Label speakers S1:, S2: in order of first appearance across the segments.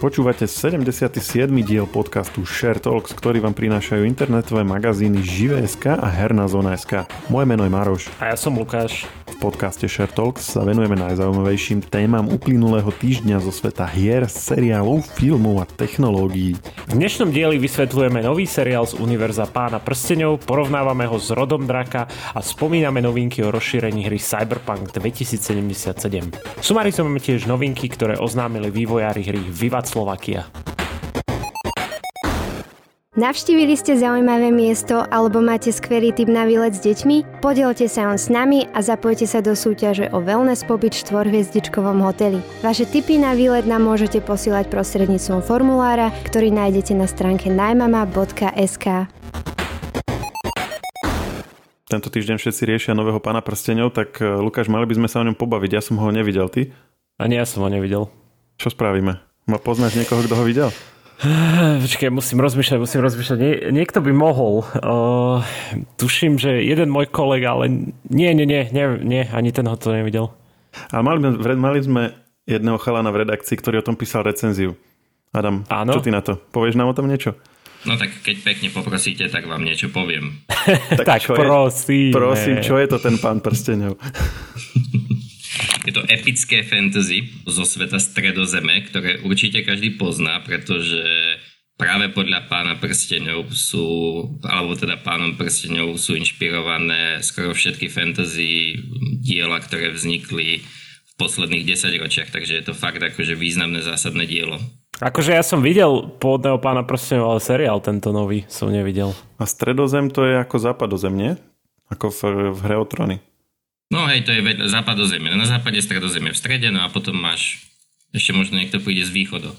S1: Počúvate 77. diel podcastu Share Talks, ktorý vám prinášajú internetové magazíny Živé.sk a Herná zóna.sk. Moje meno je Maroš.
S2: A ja som Lukáš.
S1: Podcaste Share Talks sa venujeme najzaujímavejším témam uplynulého týždňa zo sveta hier, seriálov, filmov a technológií.
S2: V dnešnom dieli vysvetľujeme nový seriál z univerza Pána prstenov, porovnávame ho s Rodom Draka a spomíname novinky o rozšírení hry Cyberpunk 2077. Sumarizujeme tiež novinky, ktoré oznámili vývojári hry Vivat Slovakia.
S3: Navštívili ste zaujímavé miesto alebo máte skvelý tip na výlet s deťmi? Podielte sa on s nami a zapojte sa do súťaže o wellness pobyt v štvorhviezdičkovom hoteli. Vaše tipy na výlet nám môžete posielať prostredníctvom formulára, ktorý nájdete na stránke najmama.sk.
S1: Tento týždeň všetci riešia nového pána prstenov, tak eh, Lukáš, mali by sme sa o ňom pobaviť. Ja som ho nevidel, ty?
S2: Ani ja som ho nevidel.
S1: Čo spravíme? Ma poznáš niekoho, kto ho videl?
S2: Počkaj, musím rozmýšľať, musím rozmýšľať. Nie, niekto by mohol. Uh, tuším, že jeden môj kolega, ale nie, nie, nie, nie, nie ani ten ho to nevidel.
S1: A mali, mali sme jedného chalana v redakcii, ktorý o tom písal recenziu. Adam, Áno? čo ty na to? Povieš nám o tom niečo?
S4: No tak keď pekne poprosíte, tak vám niečo poviem.
S2: tak, tak čo prosím.
S1: Je, prosím, čo je to ten pán prstenov?
S4: Je to epické fantasy zo sveta stredozeme, ktoré určite každý pozná, pretože práve podľa pána prstenov sú, alebo teda pánom prstenov sú inšpirované skoro všetky fantasy diela, ktoré vznikli v posledných 10 ročiach, takže je to fakt akože významné zásadné dielo.
S2: Akože ja som videl pôvodného pána prstenov, ale seriál tento nový som nevidel.
S1: A stredozem to je ako západozem, nie? Ako v, v hre o trony.
S4: No hej, to je západozemie. Na západe stredozemie v strede, no a potom máš, ešte možno niekto príde z východu.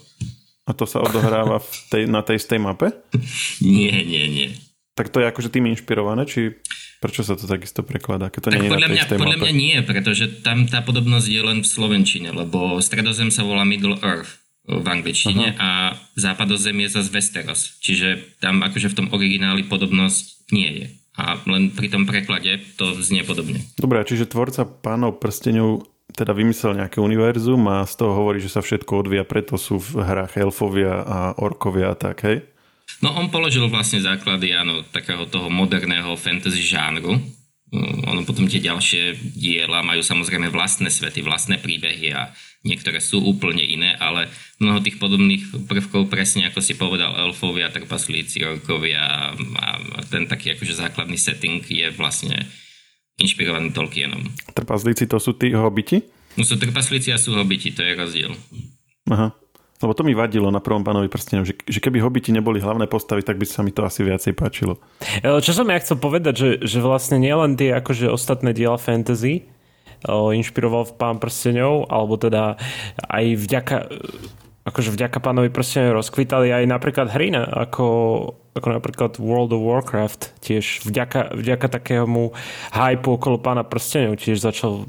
S1: A to sa odohráva v tej, na tej istej mape?
S4: nie, nie, nie.
S1: Tak to je akože tým inšpirované, či prečo sa to takisto prekladá? Keď to
S4: tak
S1: nie
S4: podľa,
S1: na
S4: mňa, podľa mňa nie, pretože tam tá podobnosť je len v slovenčine, lebo stredozem sa volá Middle Earth v angličtine Aha. a západozem je zase Westeros. Čiže tam akože v tom origináli podobnosť nie je a len pri tom preklade to znie podobne.
S1: Dobre, čiže tvorca pánov prstenov teda vymyslel nejaké univerzum a z toho hovorí, že sa všetko odvíja, preto sú v hrách elfovia a orkovia a tak, hej?
S4: No on položil vlastne základy, áno, takého toho moderného fantasy žánru. Ono potom tie ďalšie diela majú samozrejme vlastné svety, vlastné príbehy a niektoré sú úplne iné, ale mnoho tých podobných prvkov, presne ako si povedal, elfovia, trpaslíci, orkovia a ten taký akože základný setting je vlastne inšpirovaný Tolkienom.
S1: Trpaslíci to sú tí hobiti?
S4: No sú trpaslíci a sú hobiti, to je rozdiel.
S1: Aha. Lebo to mi vadilo na prvom pánovi prstenom, že, že keby hobiti neboli hlavné postavy, tak by sa mi to asi viacej páčilo.
S2: Čo som ja chcel povedať, že, že vlastne nielen tie akože ostatné diela fantasy, inšpiroval v Pán prstenov, alebo teda aj vďaka akože vďaka pánovi prstenov rozkvitali aj napríklad hry ako, ako napríklad World of Warcraft tiež vďaka, vďaka takému hype okolo pána prstenov tiež začal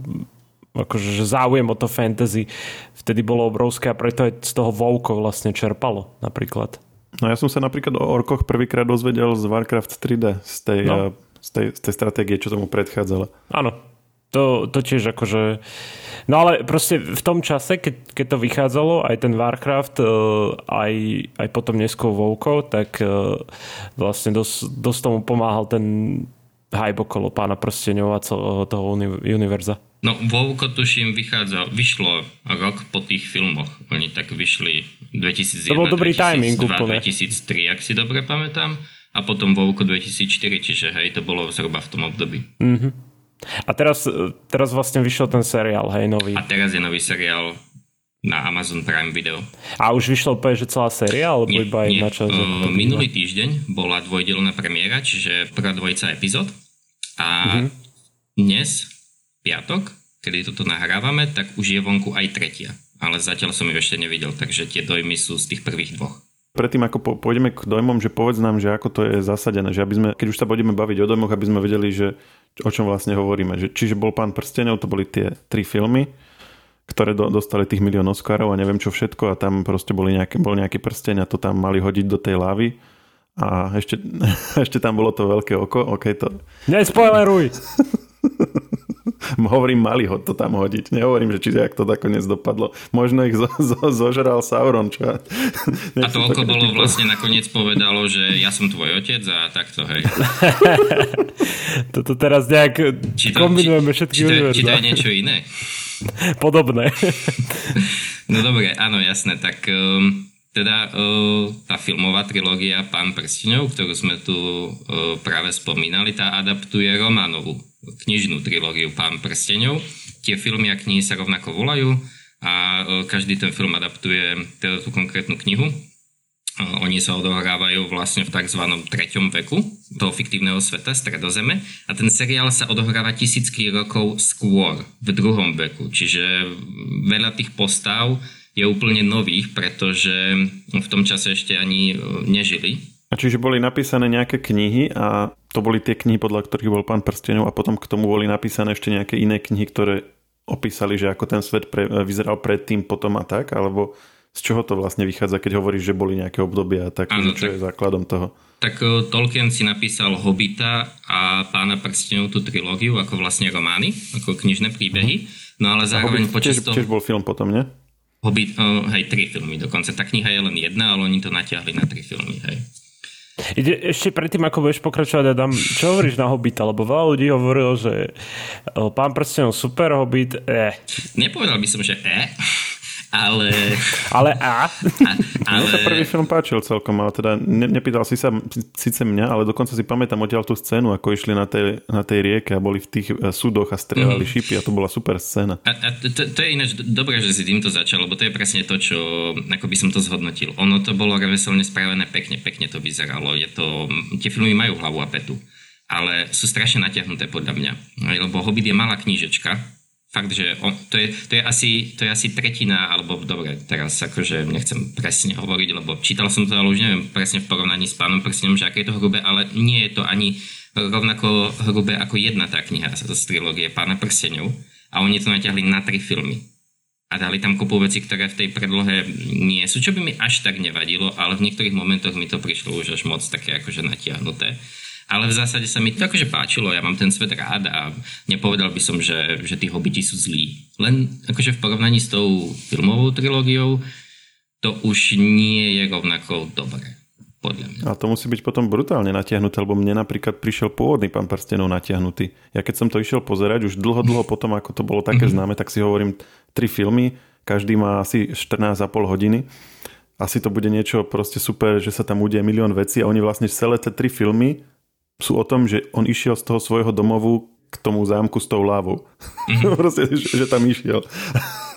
S2: akože že záujem o to fantasy vtedy bolo obrovské a preto aj z toho Vouko vlastne čerpalo napríklad.
S1: No ja som sa napríklad o orkoch prvýkrát dozvedel z Warcraft 3D, z tej, no. Eh, z tej, z tej stratégie, čo tomu predchádzala.
S2: Áno, to, to tiež akože... No ale proste v tom čase, keď, keď to vychádzalo, aj ten Warcraft, uh, aj, aj potom neskôr Vouko, tak uh, vlastne dosť, dosť tomu pomáhal ten hype okolo pána prstenov a celého toho uni- univerza.
S4: No Vouko tuším vychádza, vyšlo rok po tých filmoch. Oni tak vyšli 2001, to bol dobrý 2002, timing, 2003, ak si dobre pamätám. A potom Vouko 2004, čiže hej, to bolo zhruba v tom období.
S2: Mm-hmm. A teraz, teraz vlastne vyšiel ten seriál, hej, nový.
S4: A teraz je nový seriál na Amazon Prime Video.
S2: A už vyšlo úplne, že celá séria, alebo nie, iba jedna časť?
S4: Uh, minulý týždeň bola dvojdelná premiéra, čiže prvá dvojica epizód. A uh-huh. dnes, piatok, kedy toto nahrávame, tak už je vonku aj tretia. Ale zatiaľ som ju ešte nevidel, takže tie dojmy sú z tých prvých dvoch
S1: predtým ako pôjdeme k dojmom, že povedz nám, že ako to je zasadené, že aby sme, keď už sa budeme baviť o dojmoch, aby sme vedeli, že o čom vlastne hovoríme. Že, čiže bol Pán prstenov, to boli tie tri filmy, ktoré do, dostali tých milión Oscarov a neviem čo všetko a tam proste boli nejaké, bol nejaký prsteň a to tam mali hodiť do tej lávy a ešte, ešte tam bolo to veľké oko, ok to...
S2: Nespoileruj!
S1: hovorím, mali ho to tam hodiť. Nehovorím, že či jak to nakoniec dopadlo. Možno ich zo, zo, zožral Sauron. Čo?
S4: A toľko bolo vlastne nakoniec povedalo, že ja som tvoj otec a takto, hej.
S2: Toto teraz nejak či to, kombinujeme všetky
S4: či, či, to, či to je niečo iné?
S2: Podobné.
S4: no dobre, áno, jasné. Tak um, teda uh, tá filmová trilógia Pán prstenov, ktorú sme tu uh, práve spomínali, tá adaptuje románovú knižnú trilógiu Pán prstenov. Tie filmy a knihy sa rovnako volajú a každý ten film adaptuje teda tú konkrétnu knihu. Uh, oni sa odohrávajú vlastne v tzv. treťom veku toho fiktívneho sveta, stredozeme. A ten seriál sa odohráva tisícky rokov skôr, v druhom veku. Čiže veľa tých postav je úplne nových, pretože v tom čase ešte ani e, nežili.
S1: A čiže boli napísané nejaké knihy a to boli tie knihy, podľa ktorých bol pán Prstenov a potom k tomu boli napísané ešte nejaké iné knihy, ktoré opísali, že ako ten svet pre, vyzeral predtým, potom a tak, alebo z čoho to vlastne vychádza, keď hovoríš, že boli nejaké obdobia a tak, ano, čo tak, je základom toho?
S4: Tak e, Tolkien si napísal Hobita a Pána prstenov tú trilógiu ako vlastne romány, ako knižné príbehy, uh-huh. no ale zároveň počas
S1: toho... Tiež bol film potom, nie?
S4: Hobbit, uh, hej, tri filmy dokonca. Tá kniha je len jedna, ale oni to natiahli na tri filmy, hej.
S2: Ide, ešte predtým, ako budeš pokračovať, Adam, čo hovoríš na Hobbita? Lebo veľa ľudí hovorilo, že pán prstenov super Hobbit, eh.
S4: Nepovedal by som, že eh ale...
S2: Ale a? a
S1: ale... Mne sa prvý film páčil celkom, ale teda ne, nepýtal si sa síce mňa, ale dokonca si pamätám odtiaľ tú scénu, ako išli na tej, na tej rieke a boli v tých e, súdoch a strieľali mm. šipy a to bola super scéna.
S4: A, a to, to je ináč dobré, že si týmto začal, lebo to je presne to, čo ako by som to zhodnotil. Ono to bolo reveselne spravené pekne, pekne to vyzeralo. Je to, tie filmy majú hlavu a petu ale sú strašne natiahnuté podľa mňa. Lebo Hobbit je malá knížečka, fakt, že on, to, je, to, je asi, to je asi tretina, alebo dobre, teraz akože nechcem presne hovoriť, lebo čítal som to, ale už neviem presne v porovnaní s pánom prstenom, že aké je to hrubé, ale nie je to ani rovnako hrubé ako jedna tá kniha z trilógie pána prstenov a oni to natiahli na tri filmy. A dali tam kopu veci, ktoré v tej predlohe nie sú, čo by mi až tak nevadilo, ale v niektorých momentoch mi to prišlo už až moc také akože natiahnuté ale v zásade sa mi to akože páčilo, ja mám ten svet rád a nepovedal by som, že, že tí hobiti sú zlí. Len akože v porovnaní s tou filmovou trilógiou to už nie je rovnako dobré. Podľa mňa.
S1: A to musí byť potom brutálne natiahnuté, lebo mne napríklad prišiel pôvodný pán prstenov natiahnutý. Ja keď som to išiel pozerať, už dlho, dlho potom, ako to bolo také mm-hmm. známe, tak si hovorím tri filmy, každý má asi 14,5 hodiny. Asi to bude niečo proste super, že sa tam udie milión vecí a oni vlastne celé tie tri filmy sú o tom, že on išiel z toho svojho domovu k tomu zámku s tou lávou. Mm-hmm. Proste, že, že tam išiel.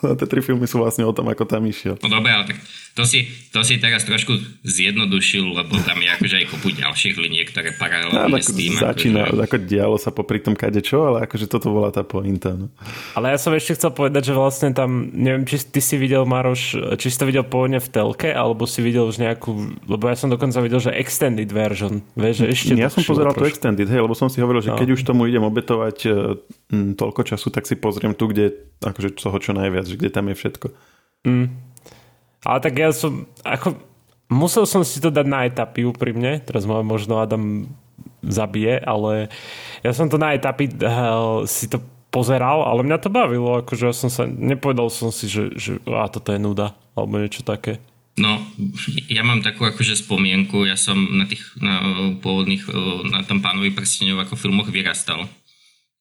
S1: tie tri filmy sú vlastne o tom, ako tam išiel.
S4: No dobre, ale tak to si, to si teraz trošku zjednodušil, lebo tam je akože aj kopu ďalších liniek, ktoré paralelne no, s tým.
S1: Začína, akože... ako dialo sa popri tom čo, ale akože toto bola tá pointa. No.
S2: Ale ja som ešte chcel povedať, že vlastne tam, neviem, či ty si videl, Maroš, či si to videl pôvodne v telke, alebo si videl už nejakú, lebo ja som dokonca videl, že extended version. Vieš, že ešte
S1: ja som pozeral to extended, hej, lebo som si hovoril, že no. keď už tomu idem obetovať uh, toľko času, tak si pozriem tu, kde akože toho čo najviac, že kde tam je všetko.
S2: Mm. Ale tak ja som, ako, musel som si to dať na etapy úprimne, teraz ma možno Adam zabije, ale ja som to na etapy uh, si to pozeral, ale mňa to bavilo, akože ja som sa, nepovedal som si, že, že a toto je nuda, alebo niečo také.
S4: No, ja mám takú akože spomienku, ja som na tých na pôvodných, na tom pánovi prstenov ako filmoch vyrastal.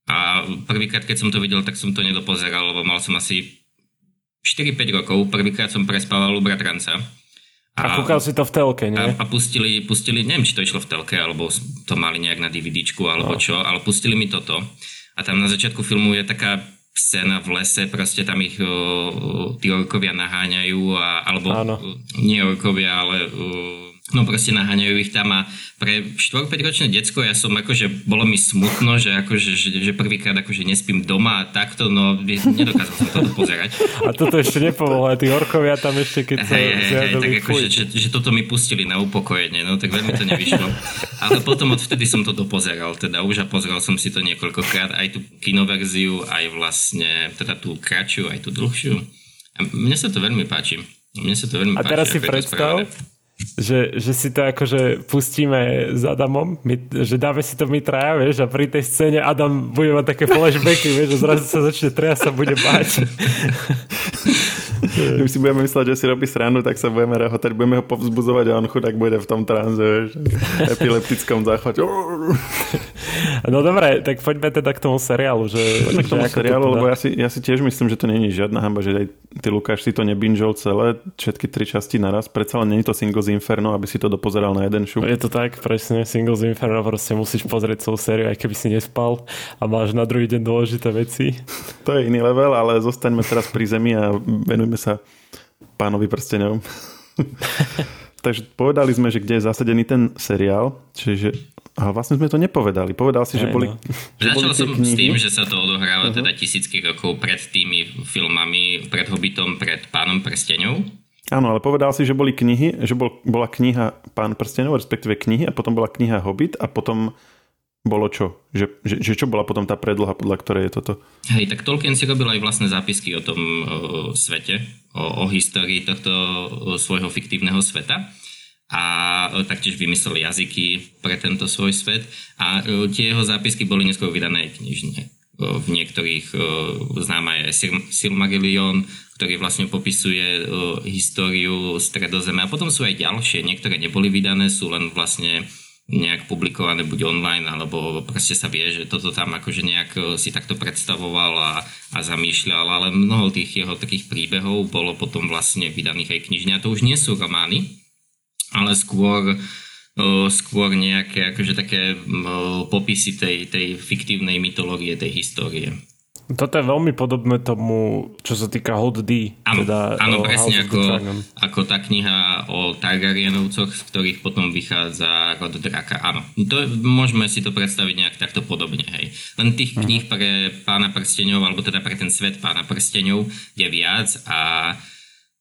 S4: A prvýkrát, keď som to videl, tak som to nedopozeral, lebo mal som asi 4-5 rokov, prvýkrát som prespával u bratranca.
S2: A, a kúkal si to v telke, nie?
S4: A, a pustili, pustili, neviem, či to išlo v telke, alebo to mali nejak na DVDčku, alebo no. čo, ale pustili mi toto. A tam na začiatku filmu je taká scéna v lese, proste tam ich o, tí orkovia naháňajú, a, alebo Áno. nie orkovia, ale o, no proste naháňajú ich tam a pre 4-5 ročné decko ja som akože, bolo mi smutno, že akože, že, že prvýkrát akože nespím doma a takto, no nedokázal som to pozerať.
S2: A toto ešte nepovolá, tí orkovia tam ešte, keď sa hey, hey,
S4: tak akože, že, že, toto mi pustili na upokojenie, no tak veľmi to nevyšlo. Ale potom odvtedy som to dopozeral, teda už a pozrel som si to niekoľkokrát, aj tú kinoverziu, aj vlastne, teda tú kratšiu, aj tú dlhšiu. A mne sa to veľmi páči. Mne sa to veľmi
S2: a teraz
S4: páči,
S2: si predstav, že, že si to akože pustíme s Adamom, my, že dáme si to my traja, vieš, a pri tej scéne Adam bude mať také flashbacky, vieš, a zrazu sa začne triasť sa bude báť.
S1: My si budeme mysleť, že si robí sranu, tak sa budeme rehotať, budeme ho povzbuzovať a on chudák bude v tom tranze, epileptickom záchvate.
S2: No dobre, tak poďme teda k tomu seriálu. Že,
S1: poďme k tomu seriálu, teda... lebo ja si, ja si tiež myslím, že to není žiadna hamba, že aj ty Lukáš si to nebinžol celé, všetky tri časti naraz, predsa len není to Singles Inferno, aby si to dopozeral na jeden šup.
S2: Je to tak, presne, Singles Inferno, proste musíš pozrieť celú sériu, aj keby si nespal a máš na druhý deň dôležité veci.
S1: To je iný level, ale zostaňme teraz pri zemi a venujme sa pánovi prstenov. Takže povedali sme, že kde je zasadený ten seriál, čiže ale vlastne sme to nepovedali. Povedal si, že boli... No.
S4: Že Začal boli som knihy. s tým, že sa to odohráva uh-huh. teda tisícky rokov pred tými filmami, pred Hobbitom, pred Pánom prstenov.
S1: Áno, ale povedal si, že boli knihy, že bol, bola kniha Pán prstenov, respektíve knihy a potom bola kniha Hobbit a potom bolo čo? Že, že, že čo bola potom tá predloha, podľa ktorej je toto?
S4: Hej, tak Tolkien si robil aj vlastné zápisky o tom o, svete, o, o histórii tohto svojho fiktívneho sveta a taktiež vymyslel jazyky pre tento svoj svet a tie jeho zápisky boli neskôr vydané aj knižne. V niektorých známa je Silmarillion, ktorý vlastne popisuje históriu stredozeme a potom sú aj ďalšie, niektoré neboli vydané, sú len vlastne nejak publikované buď online, alebo proste sa vie, že toto tam akože nejak si takto predstavoval a, a zamýšľal, ale mnoho tých jeho takých príbehov bolo potom vlastne vydaných aj knižne a to už nie sú romány, ale skôr skôr nejaké akože také popisy tej, tej fiktívnej mytológie, tej histórie.
S2: Toto je veľmi podobné tomu, čo sa týka Hot D.
S4: Áno, teda áno presne ako, ako tá kniha o Targaryenovcoch, z ktorých potom vychádza Rod Draka. Áno, to, môžeme si to predstaviť nejak takto podobne. Hej. Len tých uh-huh. kníh pre pána prsteňov, alebo teda pre ten svet pána prsteňov je viac a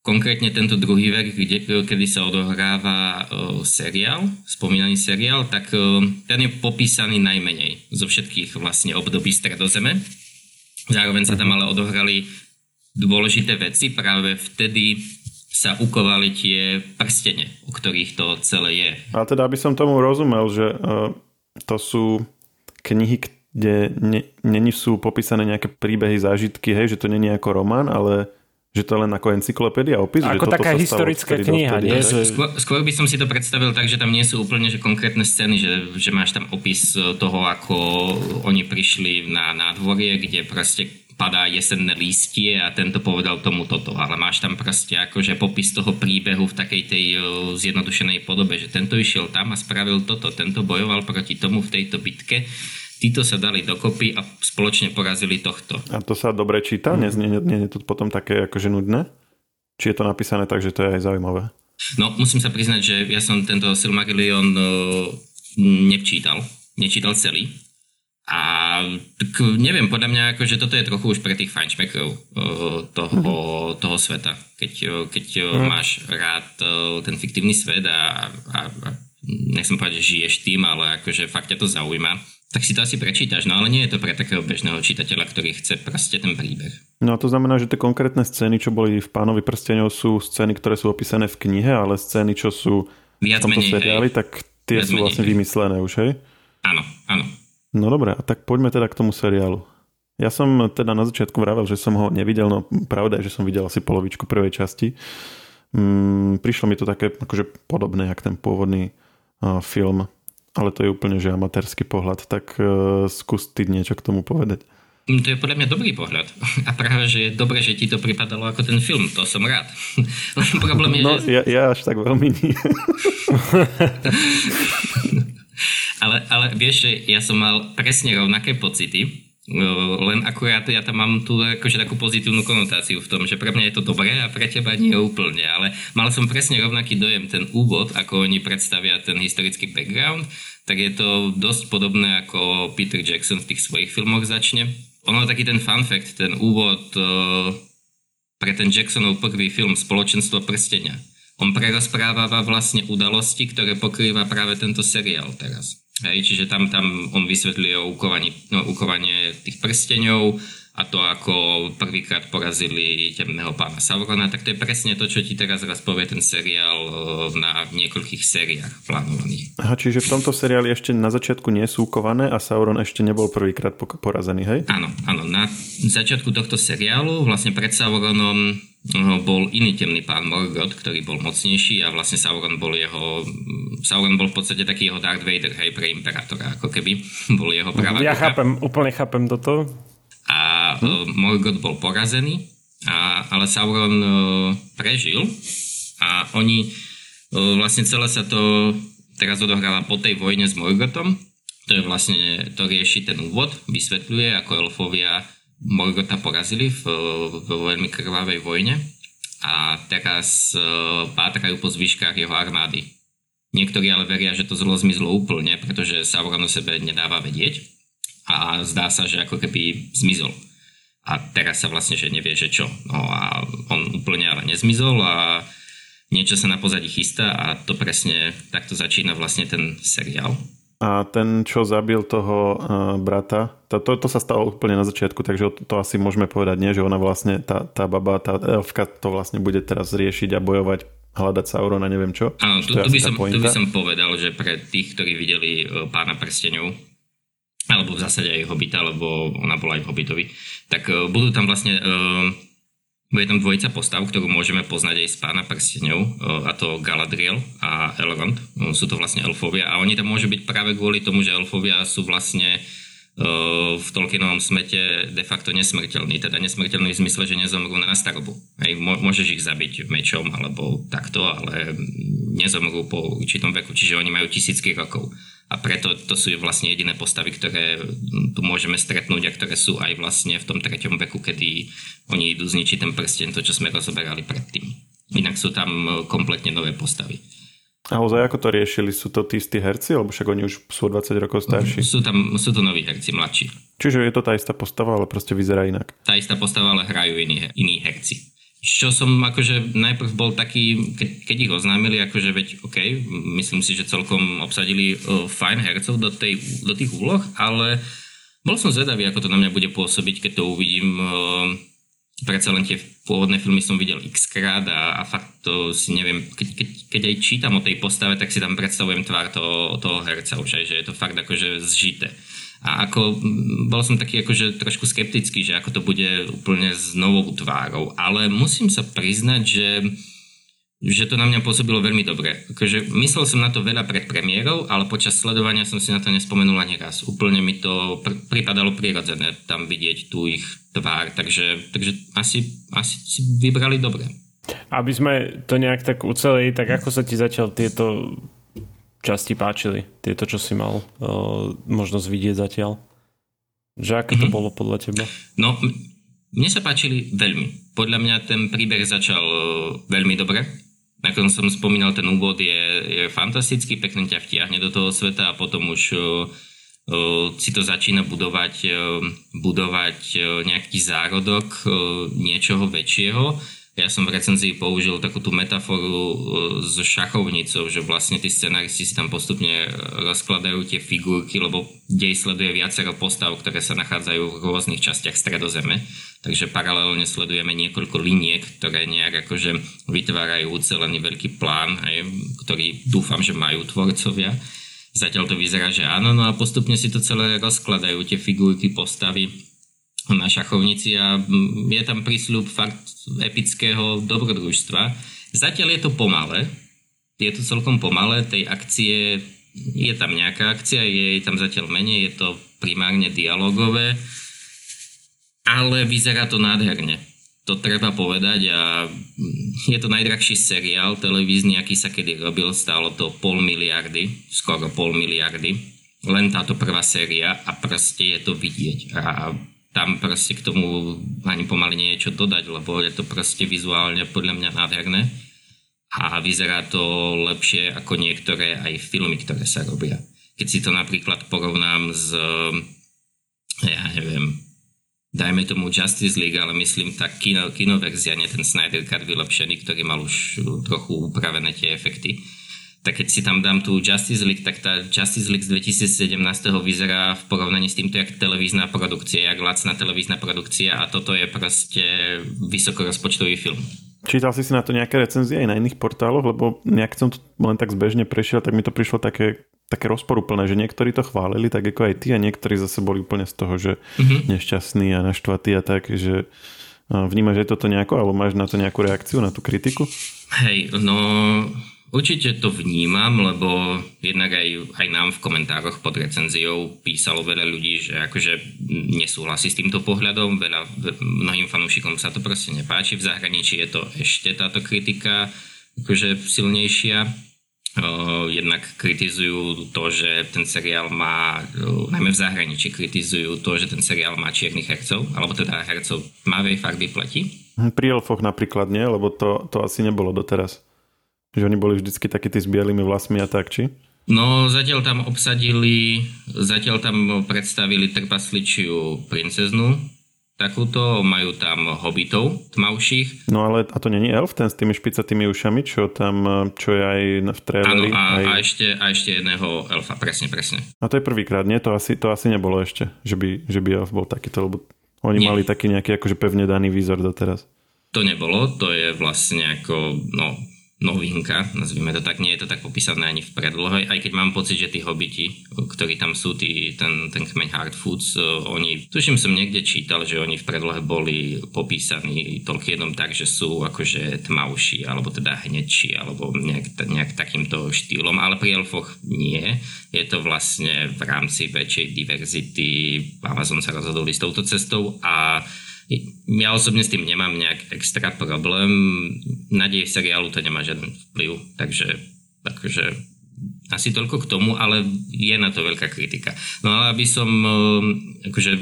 S4: Konkrétne tento druhý verk, kde, kedy sa odohráva uh, seriál, spomínaný seriál, tak uh, ten je popísaný najmenej zo všetkých vlastne období stredozeme. Zároveň sa tam ale odohrali dôležité veci, práve vtedy sa ukovali tie prstene, o ktorých to celé je.
S1: A teda, aby som tomu rozumel, že uh, to sú knihy, kde není sú popísané nejaké príbehy, zážitky, hej, že to není ako román, ale že to je len ako encyklopédia opis?
S2: Ako že taká historická kniha, nie? Že...
S4: Skôr, skôr by som si to predstavil tak, že tam nie sú úplne že konkrétne scény, že, že máš tam opis toho, ako oni prišli na nádvorie, kde proste padá jesenné lístie a tento povedal tomu toto, ale máš tam proste akože popis toho príbehu v takej tej zjednodušenej podobe, že tento išiel tam a spravil toto, tento bojoval proti tomu v tejto bitke títo sa dali dokopy a spoločne porazili tohto.
S1: A to sa dobre číta? Nie, nie, nie je to potom také akože nudné? Či je to napísané tak, že to je aj zaujímavé?
S4: No, musím sa priznať, že ja som tento Silmarillion uh, nevčítal. Nečítal celý. A tak neviem, podľa mňa akože toto je trochu už pre tých fajnšmekrov uh, toho, toho sveta. Keď, uh, keď uh-huh. máš rád ten fiktívny svet a, a, a nechcem povedať, že žiješ tým, ale akože fakt ťa to zaujíma tak si to asi prečítaš, no ale nie je to pre takého bežného čitateľa, ktorý chce proste ten príbeh.
S1: No a to znamená, že tie konkrétne scény, čo boli v Pánovi prsteňov, sú scény, ktoré sú opísané v knihe, ale scény, čo sú Viac v tomto menej, seriáli, hej. tak tie Viac sú vlastne hej. vymyslené už, hej?
S4: Áno, áno.
S1: No dobré, a tak poďme teda k tomu seriálu. Ja som teda na začiatku vravel, že som ho nevidel, no pravda je, že som videl asi polovičku prvej časti. Mm, prišlo mi to také akože podobné, jak ten pôvodný uh, film ale to je úplne že amatérsky pohľad, tak uh, skús ty niečo k tomu povedať.
S4: Mm, to je podľa mňa dobrý pohľad. A práve, že je dobre, že ti to pripadalo ako ten film. To som rád. Len problém je,
S1: no, že... ja, ja až tak veľmi nie.
S4: ale, ale vieš, že ja som mal presne rovnaké pocity len akurát ja tam mám tu akože takú pozitívnu konotáciu v tom, že pre mňa je to dobré a pre teba nie úplne, ale mal som presne rovnaký dojem ten úvod, ako oni predstavia ten historický background, tak je to dosť podobné ako Peter Jackson v tých svojich filmoch začne. Ono taký ten fun fact, ten úvod pre ten Jacksonov prvý film Spoločenstvo prstenia. On prerozpráva vlastne udalosti, ktoré pokrýva práve tento seriál teraz. Hej, čiže tam, tam on vysvetlí o ukovaní, no, ukovanie tých prsteňov, a to, ako prvýkrát porazili temného pána Saurona, tak to je presne to, čo ti teraz raz povie ten seriál e, na niekoľkých sériách plánovaných.
S1: Aha, čiže v tomto seriáli ešte na začiatku nie sú kované a Sauron ešte nebol prvýkrát porazený, hej?
S4: Áno, áno. Na začiatku tohto seriálu, vlastne pred Sauronom e, bol iný temný pán Morgoth, ktorý bol mocnejší a vlastne Sauron bol jeho... Sauron bol v podstate taký jeho Darth Vader, hej, pre imperátora, ako keby bol jeho pravá
S2: Ja chápem, úplne chápem toto
S4: a hm? Morgoth bol porazený, a, ale Sauron uh, prežil a oni uh, vlastne celé sa to teraz odohráva po tej vojne s Morgothom. To je vlastne, to rieši ten úvod, vysvetľuje, ako elfovia Morgota porazili v, v veľmi krvavej vojne a teraz uh, pátrajú po zvyškách jeho armády. Niektorí ale veria, že to zlo zmizlo úplne, pretože Sauron o sebe nedáva vedieť a zdá sa, že ako keby zmizol. A teraz sa vlastne, že nevie, že čo. No a on úplne ale nezmizol a niečo sa na pozadí chystá a to presne takto začína vlastne ten seriál.
S1: A ten, čo zabil toho uh, brata, to, to, to sa stalo úplne na začiatku, takže to, to asi môžeme povedať, nie? že ona vlastne, tá, tá baba, tá elfka to vlastne bude teraz riešiť a bojovať hľadať Saurona, neviem čo.
S4: Áno, tu, tu, by som, tu by som povedal, že pre tých, ktorí videli uh, Pána prstenov, alebo v zásade aj Hobita, lebo ona bola aj v Hobbitovi, tak uh, budú tam vlastne, uh, bude tam dvojica postav, ktorú môžeme poznať aj z Pána prstenov, uh, a to Galadriel a Elrond, uh, sú to vlastne elfovia. A oni tam môžu byť práve kvôli tomu, že elfovia sú vlastne v Tolkienovom smete de facto nesmrteľní, teda nesmrteľní v zmysle, že nezomrú na starobu. Hej, môžeš ich zabiť mečom alebo takto, ale nezomrú po určitom veku, čiže oni majú tisícky rokov a preto to sú vlastne jediné postavy, ktoré tu môžeme stretnúť a ktoré sú aj vlastne v tom treťom veku, kedy oni idú zničiť ten prsten, to čo sme rozoberali predtým. Inak sú tam e, kompletne nové postavy.
S1: A ozaj ako to riešili? Sú to tí istí herci? Alebo však oni už sú 20 rokov starší?
S4: Sú, tam, sú to noví herci, mladší.
S1: Čiže je to tá istá postava, ale proste vyzerá inak.
S4: Tá istá postava, ale hrajú iní, iní herci čo som akože najprv bol taký, keď, keď ich oznámili, akože veď OK, myslím si, že celkom obsadili uh, fajn hercov do, tej, do tých úloh, ale bol som zvedavý, ako to na mňa bude pôsobiť, keď to uvidím. Uh, predsa len tie pôvodné filmy som videl x krát a, a fakt to si neviem, keď, keď, keď aj čítam o tej postave, tak si tam predstavujem tvár toho, toho herca už aj, že je to fakt akože zžité. A ako, bol som taký akože trošku skeptický, že ako to bude úplne s novou tvárou. Ale musím sa priznať, že že to na mňa pôsobilo veľmi dobre. Akože myslel som na to veľa pred premiérou, ale počas sledovania som si na to nespomenul ani raz. Úplne mi to pr- pripadalo prirodzené tam vidieť tú ich tvár, takže, takže asi, asi si vybrali dobre.
S2: Aby sme to nejak tak ucelili, tak ako sa ti zatiaľ tieto časti páčili? Tieto, čo si mal uh, možnosť vidieť zatiaľ? Že aké to mm-hmm. bolo podľa teba?
S4: No, mne sa páčili veľmi. Podľa mňa ten príbeh začal uh, veľmi dobre. Ako som spomínal, ten úvod je, je fantastický, pekne ťa vtiahne do toho sveta a potom už uh, uh, si to začína budovať, budovať nejaký zárodok niečoho väčšieho ja som v recenzii použil takú tú metaforu e, s šachovnicou, že vlastne tí scenáristi si tam postupne rozkladajú tie figurky, lebo dej sleduje viacero postav, ktoré sa nachádzajú v rôznych častiach stredozeme. Takže paralelne sledujeme niekoľko liniek, ktoré nejak akože vytvárajú ucelený veľký plán, hej, ktorý dúfam, že majú tvorcovia. Zatiaľ to vyzerá, že áno, no a postupne si to celé rozkladajú tie figurky, postavy na šachovnici a je tam prísľub fakt epického dobrodružstva. Zatiaľ je to pomalé, je to celkom pomalé, tej akcie, je tam nejaká akcia, je tam zatiaľ menej, je to primárne dialogové, ale vyzerá to nádherne. To treba povedať a je to najdrahší seriál televízny, aký sa kedy robil, stálo to pol miliardy, skoro pol miliardy, len táto prvá séria a proste je to vidieť. A tam proste k tomu ani pomaly nie je čo dodať, lebo je to proste vizuálne podľa mňa nádherné a vyzerá to lepšie ako niektoré aj filmy, ktoré sa robia. Keď si to napríklad porovnám s, ja neviem, dajme tomu Justice League, ale myslím tak kino, kinoverzia, nie ten Snyder Cut vylepšený, ktorý mal už trochu upravené tie efekty, tak keď si tam dám tú Justice League, tak tá Justice League z 2017 vyzerá v porovnaní s týmto jak televízna produkcia, jak lacná televízna produkcia a toto je proste vysokorozpočtový film.
S1: Čítal si si na to nejaké recenzie aj na iných portáloch, lebo nejak som to len tak zbežne prešiel, tak mi to prišlo také, také rozporúplné, že niektorí to chválili, tak ako aj ty a niektorí zase boli úplne z toho, že mm-hmm. nešťastní a naštvatí a tak, že vnímaš aj toto nejako, alebo máš na to nejakú reakciu, na tú kritiku?
S4: Hej, no Určite to vnímam, lebo jednak aj, aj nám v komentároch pod recenziou písalo veľa ľudí, že akože nesúhlasí s týmto pohľadom, veľa, mnohým fanúšikom sa to proste nepáči, v zahraničí je to ešte táto kritika akože silnejšia. Jednak kritizujú to, že ten seriál má, najmä v zahraničí kritizujú to, že ten seriál má čiernych hercov, alebo teda hercov tmavej farby pleti.
S1: Pri elfoch napríklad nie, lebo to, to asi nebolo doteraz. Že oni boli vždycky takí tí s bielými vlasmi a tak, či?
S4: No, zatiaľ tam obsadili, zatiaľ tam predstavili trpasličiu princeznu, takúto, majú tam hobitov tmavších.
S1: No ale a to není elf, ten s tými špicatými ušami, čo tam, čo je aj v traileri?
S4: Áno, a,
S1: aj...
S4: a, ešte, a ešte jedného elfa, presne, presne.
S1: A to je prvýkrát, nie? To asi, to asi nebolo ešte, že by, že by elf bol takýto, lebo oni nie. mali taký nejaký akože pevne daný výzor doteraz.
S4: To nebolo, to je vlastne ako, no, novinka, nazvime to tak, nie je to tak popísané ani v predlohe, aj keď mám pocit, že tí hobiti, ktorí tam sú, tí, ten, ten kmeň Hardfoods, oni, tuším som niekde čítal, že oni v predlohe boli popísaní jednom tak, že sú akože tmavší, alebo teda hnedší, alebo nejak, nejak takýmto štýlom, ale pri elfoch nie. Je to vlastne v rámci väčšej diverzity, Amazon sa rozhodol s touto cestou a ja osobne s tým nemám nejak extra problém. Na dej seriálu to nemá žiaden vplyv, takže akože asi toľko k tomu, ale je na to veľká kritika. No ale aby som ehm, akože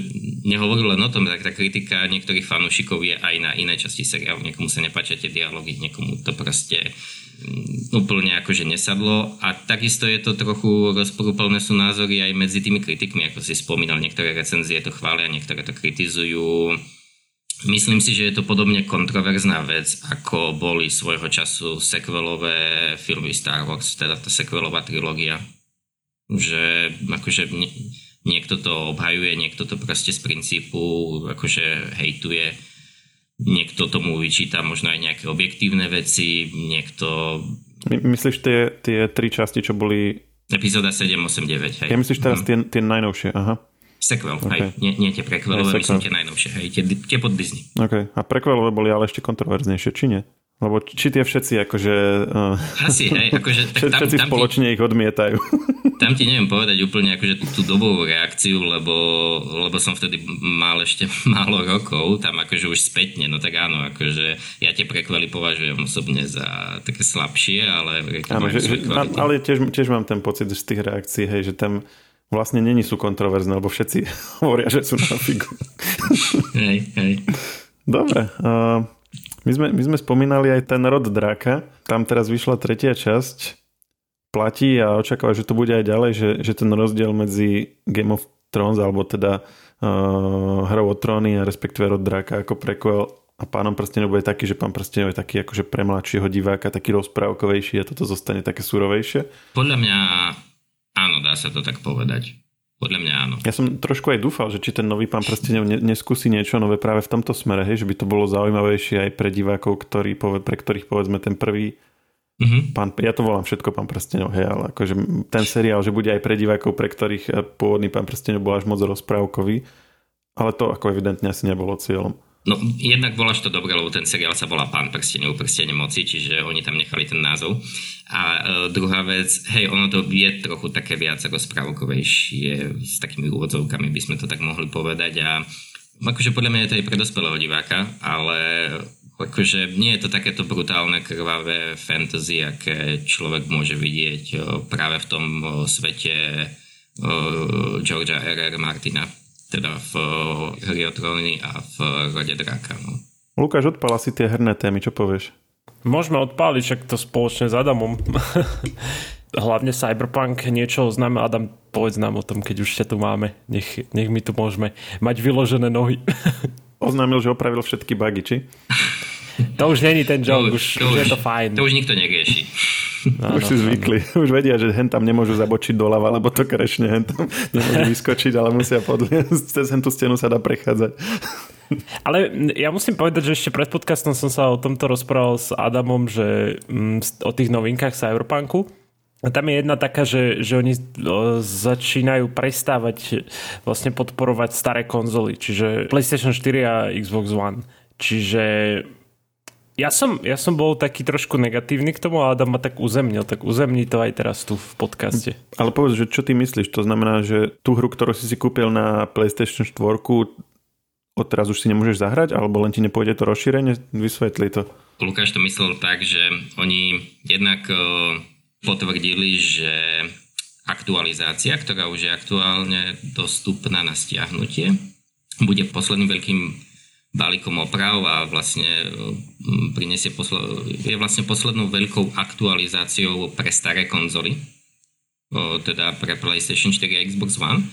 S4: nehovoril len o tom, tak tá kritika niektorých fanúšikov je aj na iné časti seriálu. Niekomu sa nepáčia tie dialógy, niekomu to proste mm, úplne akože nesadlo a takisto je to trochu rozporúplné sú názory aj medzi tými kritikmi, ako si spomínal, niektoré recenzie to chvália, niektoré to kritizujú Myslím si, že je to podobne kontroverzná vec, ako boli svojho času sequelové filmy Star Wars, teda tá sequelová trilógia. Že akože niekto to obhajuje, niekto to proste z princípu akože hejtuje, niekto tomu vyčíta možno aj nejaké objektívne veci, niekto...
S1: My, myslíš tie, tie tri časti, čo boli...
S4: Epizóda 7, 8, 9, hej.
S1: Ja myslíš teraz mm. tie, tie najnovšie, aha.
S4: Sequel, okay. hej. Nie, nie tie prekvelové, myslím tie najnovšie, hej. Tie, tie pod Disney.
S1: OK. A prekvelové boli ale ešte kontroverznejšie, či nie? Lebo či tie všetci akože... Uh,
S4: Asi, hej, akože...
S1: Tak tam, všetci tam spoločne ti, ich odmietajú.
S4: Tam ti neviem povedať úplne akože tú, tú dobovú reakciu, lebo, lebo som vtedy mal ešte málo rokov, tam akože už spätne, no tak áno, akože ja tie prekvely považujem osobne za také slabšie, ale...
S1: Áno, že, že, ale tiež, tiež mám ten pocit z tých reakcií, hej, že tam vlastne není sú kontroverzné, lebo všetci hovoria, že sú na figu.
S4: hej, hej.
S1: Dobre. Uh, my, sme, my sme spomínali aj ten rod draka. Tam teraz vyšla tretia časť. Platí a očakáva, že to bude aj ďalej, že, že ten rozdiel medzi Game of Thrones, alebo teda uh, Hrou o tróny a respektíve rod draka ako prequel a pánom prstenov bude taký, že pán prstenov je taký akože pre mladšieho diváka, taký rozprávkovejší a toto zostane také surovejšie?
S4: Podľa mňa Áno, dá sa to tak povedať. Podľa mňa áno.
S1: Ja som trošku aj dúfal, že či ten nový pán prstenov neskúsi niečo nové práve v tomto smere, hej, že by to bolo zaujímavejšie aj pre divákov, ktorí, pre ktorých povedzme ten prvý Mm-hmm. Pán, ja to volám všetko pán prstenov, hej, ale akože ten seriál, že bude aj pre divákov, pre ktorých eh, pôvodný pán prstenov bol až moc rozprávkový, ale to ako evidentne asi nebolo cieľom.
S4: No jednak voláš to dobre, lebo ten seriál sa volá Pán prstenov, prstenie moci, čiže oni tam nechali ten názov. A e, druhá vec, hej, ono to je trochu také viac rozprávkovejšie, s takými úvodzovkami by sme to tak mohli povedať a akože podľa mňa je to aj pre dospelého diváka, ale akože nie je to takéto brutálne, krvavé fantasy, aké človek môže vidieť e, práve v tom e, svete e, Georgia R.R. Martina teda v eh, Hry o tróny a v Rode draka. No.
S1: Lukáš, odpala si tie herné témy, čo povieš?
S2: Môžeme odpáliť, však to spoločne s Adamom. Hlavne Cyberpunk niečo oznáme. Adam, povedz nám o tom, keď už ťa tu máme. Nech, nech my tu môžeme mať vyložené nohy.
S1: Oznámil, že opravil všetky bugy, či?
S2: To už není ten joke, už, to už, už je to fajn.
S4: To už nikto nerieši.
S1: Áno, Už si zvykli. Už vedia, že hen tam nemôžu zabočiť doľava, lebo to krešne hen tam nemôžu vyskočiť, ale musia podliesť. Cez hen tú stenu sa dá prechádzať.
S2: Ale ja musím povedať, že ešte pred podcastom som sa o tomto rozprával s Adamom, že mm, o tých novinkách Cyberpunku. A tam je jedna taká, že, že oni začínajú prestávať vlastne podporovať staré konzoly, čiže PlayStation 4 a Xbox One. Čiže ja som, ja som bol taký trošku negatívny k tomu a Adam ma tak uzemnil, tak uzemní to aj teraz tu v podcaste.
S1: Ale povedz, že čo ty myslíš? To znamená, že tú hru, ktorú si si kúpil na PlayStation 4, odteraz už si nemôžeš zahrať, alebo len ti nepôjde to rozšírenie? Vysvetli to.
S4: Lukáš to myslel tak, že oni jednak e, potvrdili, že aktualizácia, ktorá už je aktuálne dostupná na stiahnutie, bude posledným veľkým balíkom oprav a vlastne mm, prinesie posle- je vlastne poslednou veľkou aktualizáciou pre staré konzoly, teda pre PlayStation 4 a Xbox One.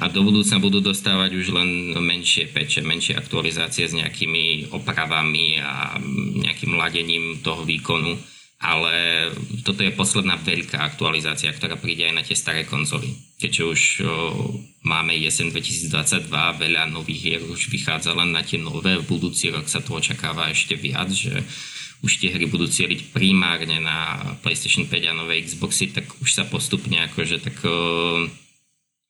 S4: A do budúcna budú dostávať už len menšie peče, menšie aktualizácie s nejakými opravami a nejakým ladením toho výkonu ale toto je posledná veľká aktualizácia, ktorá príde aj na tie staré konzoly. Keďže už o, máme jesen 2022, veľa nových hier už vychádza len na tie nové, v budúci rok sa to očakáva ešte viac, že už tie hry budú cieliť primárne na PlayStation 5 a nové Xboxy, tak už sa postupne akože tak o,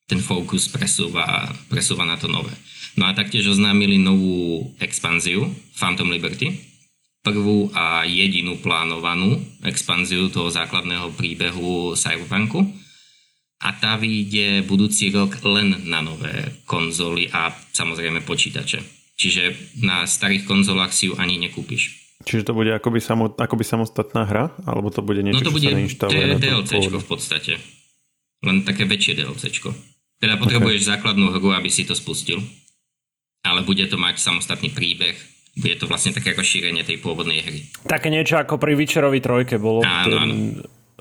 S4: ten fokus presúva, presúva na to nové. No a taktiež oznámili novú expanziu Phantom Liberty, prvú a jedinú plánovanú expanziu toho základného príbehu Cyberpunku a tá vyjde budúci rok len na nové konzoly a samozrejme počítače. Čiže na starých konzolách si ju ani nekúpiš.
S1: Čiže to bude akoby, samot, akoby samostatná hra? Alebo to bude niečo,
S4: no to bude
S1: čo
S4: sa je DLCčko v podstate. Len také väčšie DLCčko. Teda potrebuješ okay. základnú hru, aby si to spustil. Ale bude to mať samostatný príbeh, bude to vlastne také ako šírenie tej pôvodnej hry.
S2: Také niečo ako pri Witcherovi trojke bolo. Áno, áno.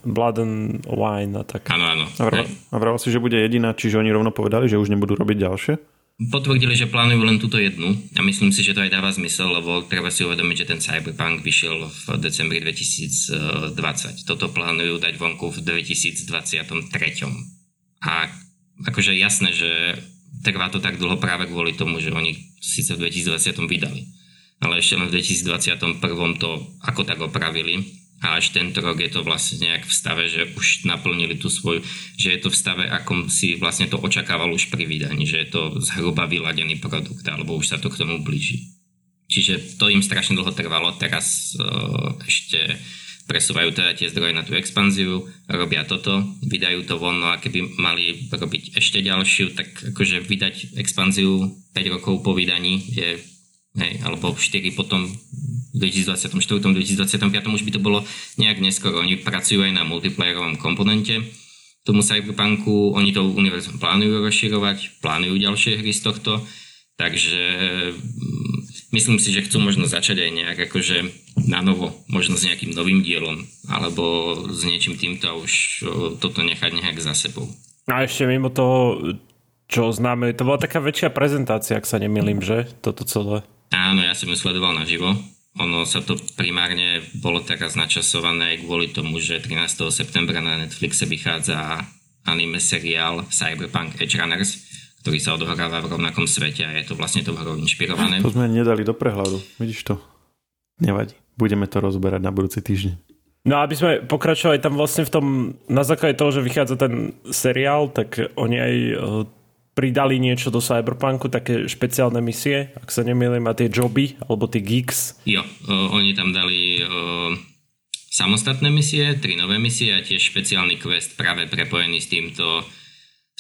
S2: Blood and Wine a tak.
S4: Áno, áno.
S1: A vravel si, že bude jediná, čiže oni rovno povedali, že už nebudú robiť ďalšie?
S4: Potvrdili, že plánujú len túto jednu a myslím si, že to aj dáva zmysel, lebo treba si uvedomiť, že ten Cyberpunk vyšiel v decembri 2020. Toto plánujú dať vonku v 2023. A akože jasné, že trvá to tak dlho práve kvôli tomu, že oni síce v 2020 vydali ale ešte len v 2021 to ako tak opravili a až tento rok je to vlastne nejak v stave, že už naplnili tú svoju, že je to v stave, akom si vlastne to očakával už pri vydaní, že je to zhruba vyladený produkt, alebo už sa to k tomu blíži. Čiže to im strašne dlho trvalo, teraz uh, ešte presúvajú teda tie zdroje na tú expanziu, robia toto, vydajú to von, no a keby mali robiť ešte ďalšiu, tak akože vydať expanziu 5 rokov po vydaní je hej, alebo 4 potom v 2024, 2025 už by to bolo nejak neskoro. Oni pracujú aj na multiplayerovom komponente tomu Cyberpunku, oni to univerzum plánujú rozširovať, plánujú ďalšie hry z tohto, takže mm, myslím si, že chcú možno začať aj nejak akože na novo, možno s nejakým novým dielom, alebo s niečím týmto a už toto nechať nejak za sebou.
S2: A ešte mimo toho, čo oznámili, to bola taká väčšia prezentácia, ak sa nemýlim, že? Toto celé.
S4: Áno, ja som ju sledoval naživo. Ono sa to primárne bolo teraz načasované kvôli tomu, že 13. septembra na Netflixe vychádza anime seriál Cyberpunk Edge Runners, ktorý sa odohráva v rovnakom svete a je to vlastne tou hrou inšpirované.
S1: To sme nedali do prehľadu, vidíš to? Nevadí, budeme to rozberať na budúci týždeň.
S2: No aby sme pokračovali tam vlastne v tom, na základe toho, že vychádza ten seriál, tak oni aj pridali niečo do Cyberpunku, také špeciálne misie, ak sa nemýlim, a tie joby, alebo tie geeks.
S4: Jo, uh, oni tam dali uh, samostatné misie, tri nové misie a tiež špeciálny quest práve prepojený s týmto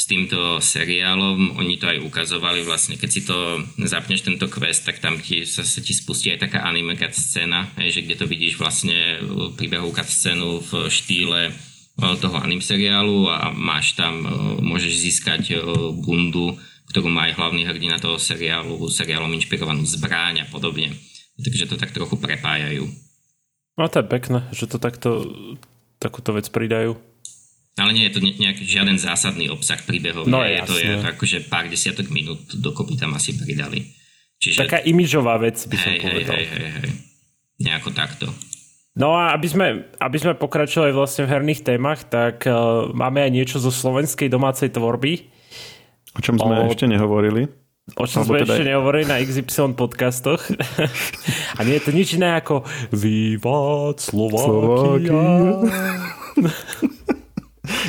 S4: s týmto seriálom, oni to aj ukazovali vlastne, keď si to zapneš tento quest, tak tam ti, sa, sa ti spustí aj taká anime scéna, že kde to vidíš vlastne príbehu scénu v štýle toho anime seriálu a máš tam, môžeš získať bundu, ktorú má aj hlavný hrdina toho seriálu, seriálom inšpirovanú zbráň a podobne. Takže to tak trochu prepájajú.
S2: No to je pekné, že to takto takúto vec pridajú.
S4: Ale nie je to nejaký žiaden zásadný obsah príbehov. No, je, to je to akože pár desiatok minút dokopy tam asi pridali.
S2: Čiže... Taká imižová vec by som
S4: hej,
S2: povedal.
S4: Hej, hej, hej. Nejako takto.
S2: No a aby sme, aby sme pokračovali vlastne v herných témach, tak uh, máme aj niečo zo slovenskej domácej tvorby.
S1: O čom sme o... ešte nehovorili.
S2: O čom sme teda... ešte nehovorili na XY podcastoch. a nie je to nič iné ako Vývad Slovakia. Slovakia.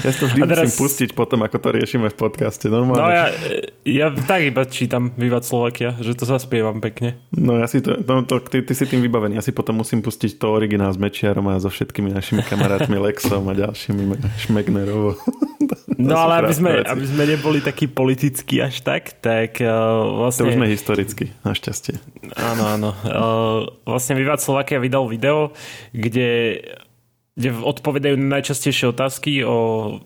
S1: Ja to vždy teraz... musím pustiť potom, ako to riešime v podcaste. Normálne.
S2: No ja, ja tak iba čítam Vývad Slovakia, že to zaspievam pekne.
S1: No ja si to, no, to ty, ty, si tým vybavený. Ja si potom musím pustiť to originál s Mečiarom a so všetkými našimi kamarátmi Lexom a ďalšími Šmegnerovo.
S2: no ale aby sme, aby sme neboli takí politickí až tak, tak uh, vlastne...
S1: To už sme historicky, našťastie.
S2: Áno, áno. Uh, vlastne Vývad Slovakia vydal video, kde kde odpovedajú na najčastejšie otázky o,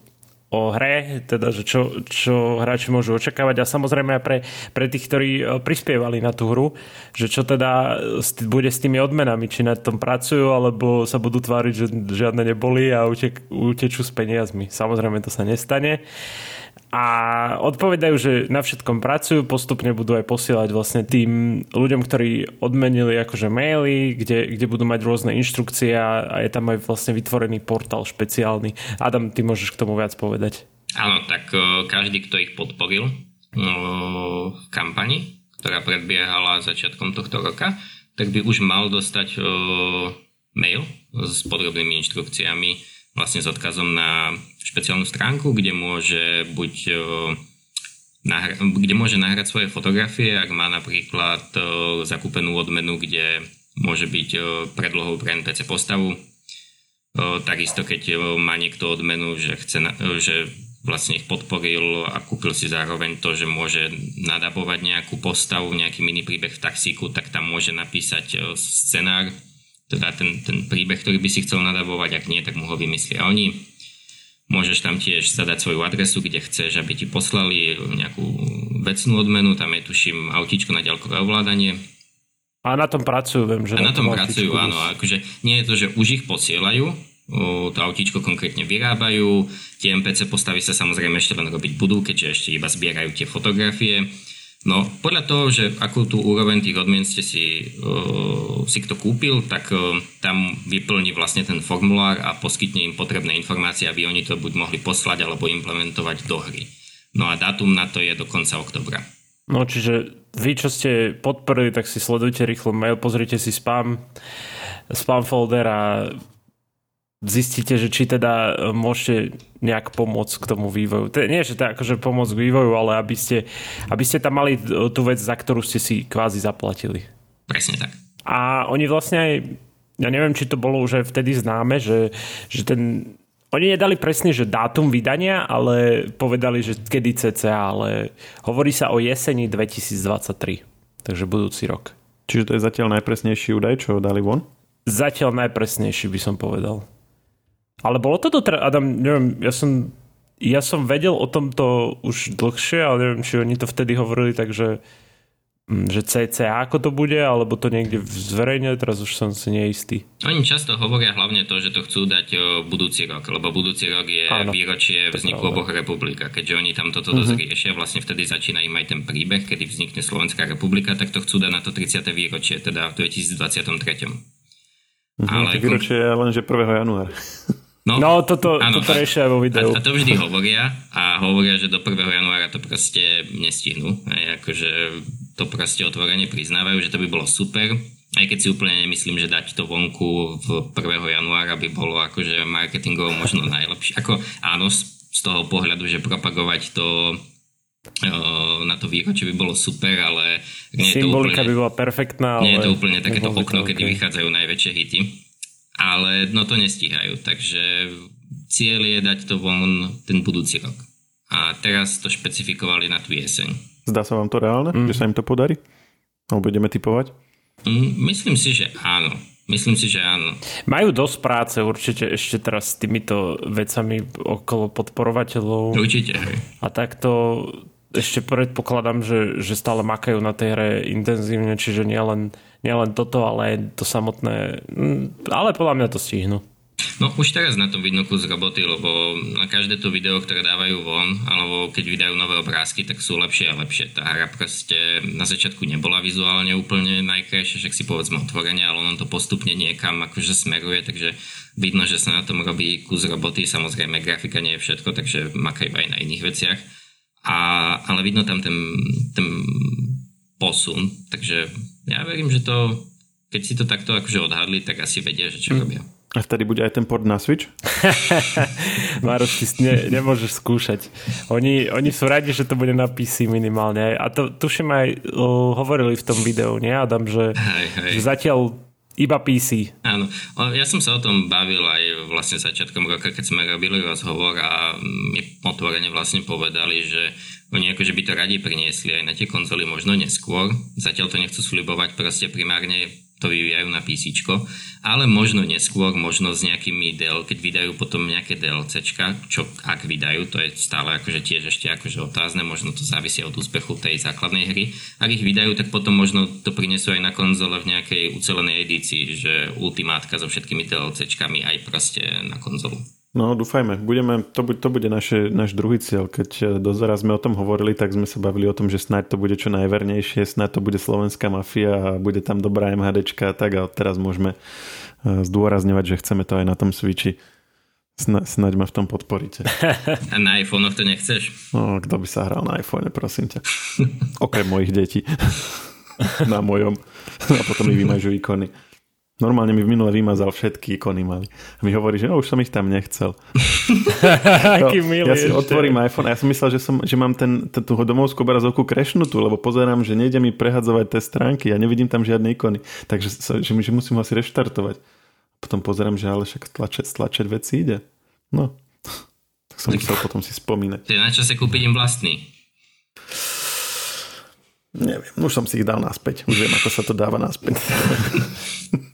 S2: o hre, teda že čo, čo hráči môžu očakávať a samozrejme aj pre, pre tých, ktorí e, prispievali na tú hru, že čo teda bude s tými odmenami, či na tom pracujú, alebo sa budú tváriť, že žiadne neboli a utečú s peniazmi. Samozrejme to sa nestane. A odpovedajú, že na všetkom pracujú, postupne budú aj posielať vlastne tým ľuďom, ktorí odmenili akože maily, kde, kde budú mať rôzne inštrukcie a, je tam aj vlastne vytvorený portál špeciálny. Adam, ty môžeš k tomu viac povedať.
S4: Áno, tak každý, kto ich podporil v kampani, ktorá predbiehala začiatkom tohto roka, tak by už mal dostať mail s podrobnými inštrukciami vlastne s odkazom na špeciálnu stránku, kde môže buď nahra- kde môže nahrať svoje fotografie, ak má napríklad zakúpenú odmenu, kde môže byť predlohou pre NPC postavu. Takisto keď má niekto odmenu, že, chce, že vlastne ich podporil a kúpil si zároveň to, že môže nadabovať nejakú postavu, nejaký mini príbeh v taxíku, tak tam môže napísať scenár teda ten, ten príbeh, ktorý by si chcel nadabovať, ak nie, tak mu ho vymyslia oni. Môžeš tam tiež zadať svoju adresu, kde chceš, aby ti poslali nejakú vecnú odmenu, tam je tuším autíčko na ďalkové ovládanie.
S2: A na tom pracujú, viem, že...
S4: A na, tom, tom pracujú, áno. Akože nie je to, že už ich posielajú, to autíčko konkrétne vyrábajú, tie NPC postavy sa samozrejme ešte len robiť budú, keďže ešte iba zbierajú tie fotografie No, podľa toho, že akú tú úroveň tých odmien ste si, uh, si kto kúpil, tak uh, tam vyplní vlastne ten formulár a poskytne im potrebné informácie, aby oni to buď mohli poslať alebo implementovať do hry. No a dátum na to je do konca oktobra.
S2: No čiže vy, čo ste podporili, tak si sledujte rýchlo mail, pozrite si spam, spam folder a zistíte, že či teda e, môžete nejak pomôcť k tomu vývoju. To nie, že to akože pomôcť k vývoju, ale aby ste, aby ste tam mali tú vec, za ktorú ste si kvázi zaplatili.
S4: Presne tak.
S2: A oni vlastne aj, ja neviem, či to bolo už aj vtedy známe, že, že ten, oni nedali presne, že dátum vydania, ale povedali, že kedy CCA, ale hovorí sa o jeseni 2023, takže budúci rok.
S1: Čiže to je zatiaľ najpresnejší údaj, čo dali von?
S2: Zatiaľ najpresnejší by som povedal. Ale bolo to dotra... Adam, neviem, ja som, ja som vedel o tomto už dlhšie, ale neviem, či oni to vtedy hovorili, takže mm, že CCA ako to bude, alebo to niekde zverejne, teraz už som si neistý.
S4: Oni často hovoria hlavne to, že to chcú dať o budúci rok, lebo budúci rok je Áno, výročie vzniku oboch republik a keďže oni tam toto uh-huh. dosť riešia, vlastne vtedy začína im aj ten príbeh, kedy vznikne Slovenská republika, tak to chcú dať na to 30. výročie, teda v 2023.
S1: Uh-huh, ale výročie je len, že 1. januára.
S2: No, no toto, áno, toto riešia vo videu.
S4: A, a to vždy hovoria a hovoria, že do 1. januára to proste nestihnú. Aj akože to proste otvorene priznávajú, že to by bolo super. Aj keď si úplne nemyslím, že dať to vonku v 1. januára by bolo akože marketingovo možno najlepšie. Ako áno, z toho pohľadu, že propagovať to na to výročie by bolo super, ale
S2: nie je to úplne, by bola perfektná.
S4: Nie je to úplne takéto okno, okay. kedy vychádzajú najväčšie hity ale no to nestíhajú, takže cieľ je dať to von ten budúci rok. A teraz to špecifikovali na tú jeseň.
S1: Zdá sa vám to reálne, mm. že sa im to podarí? Alebo budeme typovať?
S4: Mm, myslím si, že áno. Myslím si, že áno.
S2: Majú dosť práce určite ešte teraz s týmito vecami okolo podporovateľov.
S4: Určite. Hej.
S2: A takto ešte predpokladám, že, že stále makajú na tej hre intenzívne, čiže nielen nielen toto, ale to samotné. Mm, ale podľa mňa to stihnú.
S4: No už teraz na tom vidno kus roboty, lebo na každé to video, ktoré dávajú von, alebo keď vydajú nové obrázky, tak sú lepšie a lepšie. Tá hra proste na začiatku nebola vizuálne úplne najkrajšia, však si povedzme otvorene, ale on to postupne niekam akože smeruje, takže vidno, že sa na tom robí kus roboty, samozrejme grafika nie je všetko, takže makajú aj na iných veciach. A, ale vidno tam ten, ten posun, takže ja verím, že to, keď si to takto akože odhadli, tak asi vedia, že čo mm. robia.
S1: A vtedy bude aj ten port na Switch?
S2: Maroš, ty ne, nemôžeš skúšať. Oni, oni sú radi, že to bude na PC minimálne. A to tuším aj uh, hovorili v tom videu, nie Adam, že, hej, hej. že zatiaľ iba PC.
S4: Áno, ja som sa o tom bavil aj vlastne začiatkom roka, keď sme robili rozhovor a mi otvorene vlastne povedali, že oni akože by to radi priniesli aj na tie konzoly možno neskôr. Zatiaľ to nechcú slibovať, proste primárne to vyvíjajú na PC, ale možno neskôr, možno s nejakými del, keď vydajú potom nejaké DLCčka, čo ak vydajú, to je stále akože tiež ešte akože otázne, možno to závisí od úspechu tej základnej hry. Ak ich vydajú, tak potom možno to prinesú aj na konzole v nejakej ucelenej edícii, že ultimátka so všetkými DLCčkami aj proste na konzolu.
S1: No, dúfajme. Budeme, to, bude, to bude naše, náš druhý cieľ. Keď eh, dozera sme o tom hovorili, tak sme sa bavili o tom, že snáď to bude čo najvernejšie, snáď to bude slovenská mafia a bude tam dobrá MHDčka a tak a teraz môžeme eh, zdôrazňovať, že chceme to aj na tom Switchi. Sna, snaď ma v tom podporíte.
S4: A na iPhone to nechceš?
S1: No, kto by sa hral na iPhone, prosím ťa. Okrem mojich detí. na mojom. A potom mi vymažu ikony. Normálne mi v minule vymazal všetky ikony mali. A mi hovorí, že no, už som ich tam nechcel.
S2: Aký no, milý
S1: ja si otvorím iPhone a ja som myslel, že, som, že mám ten, ten, tú domovskú obrazovku krešnutú, lebo pozerám, že nejde mi prehadzovať tie stránky a nevidím tam žiadne ikony. Takže že, že musím ho asi reštartovať. Potom pozerám, že ale však tlačať, tlačať veci ide. No. Tak som musel potom si spomínať.
S4: To je na čase kúpiť im vlastný.
S1: Neviem, už som si ich dal naspäť. Už viem, ako sa to dáva naspäť.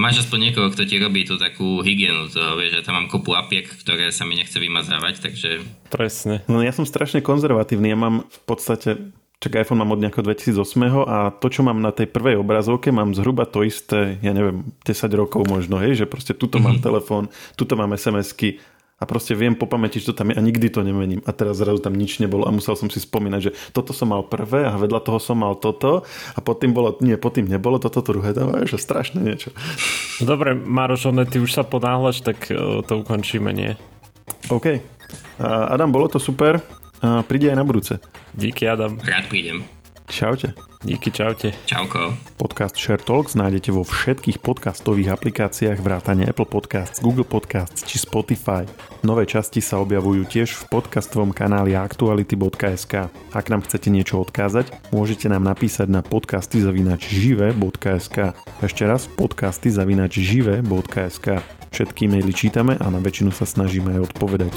S4: Máš aspoň niekoho, kto ti robí tú takú hygienu toho, vieš, že tam mám kopu apiek, ktoré sa mi nechce vymazávať, takže...
S2: Presne.
S1: No ja som strašne konzervatívny, ja mám v podstate Čak iPhone mám od nejakého 2008 a to, čo mám na tej prvej obrazovke, mám zhruba to isté, ja neviem, 10 rokov možno, hej, že proste tuto mm-hmm. mám telefón, tuto mám SMS-ky a proste viem po pamäti, čo tam je a nikdy to nemením. A teraz zrazu tam nič nebolo a musel som si spomínať, že toto som mal prvé a vedľa toho som mal toto a pod tým bolo, nie, pod tým nebolo toto druhé, to je strašné niečo.
S2: Dobre, Maroš, ty už sa ponáhľaš, tak e, to ukončíme, nie?
S1: OK. Adam, bolo to super. Príde aj na budúce.
S2: Díky, Adam.
S4: Rád prídem.
S1: Čaute.
S2: Díky, čaute.
S4: Čauko.
S1: Podcast Share Talks nájdete vo všetkých podcastových aplikáciách vrátane Apple Podcasts, Google Podcasts či Spotify. Nové časti sa objavujú tiež v podcastovom kanáli aktuality.sk. Ak nám chcete niečo odkázať, môžete nám napísať na podcasty.žive.sk Ešte raz podcasty.žive.sk Všetky maily čítame a na väčšinu sa snažíme aj odpovedať.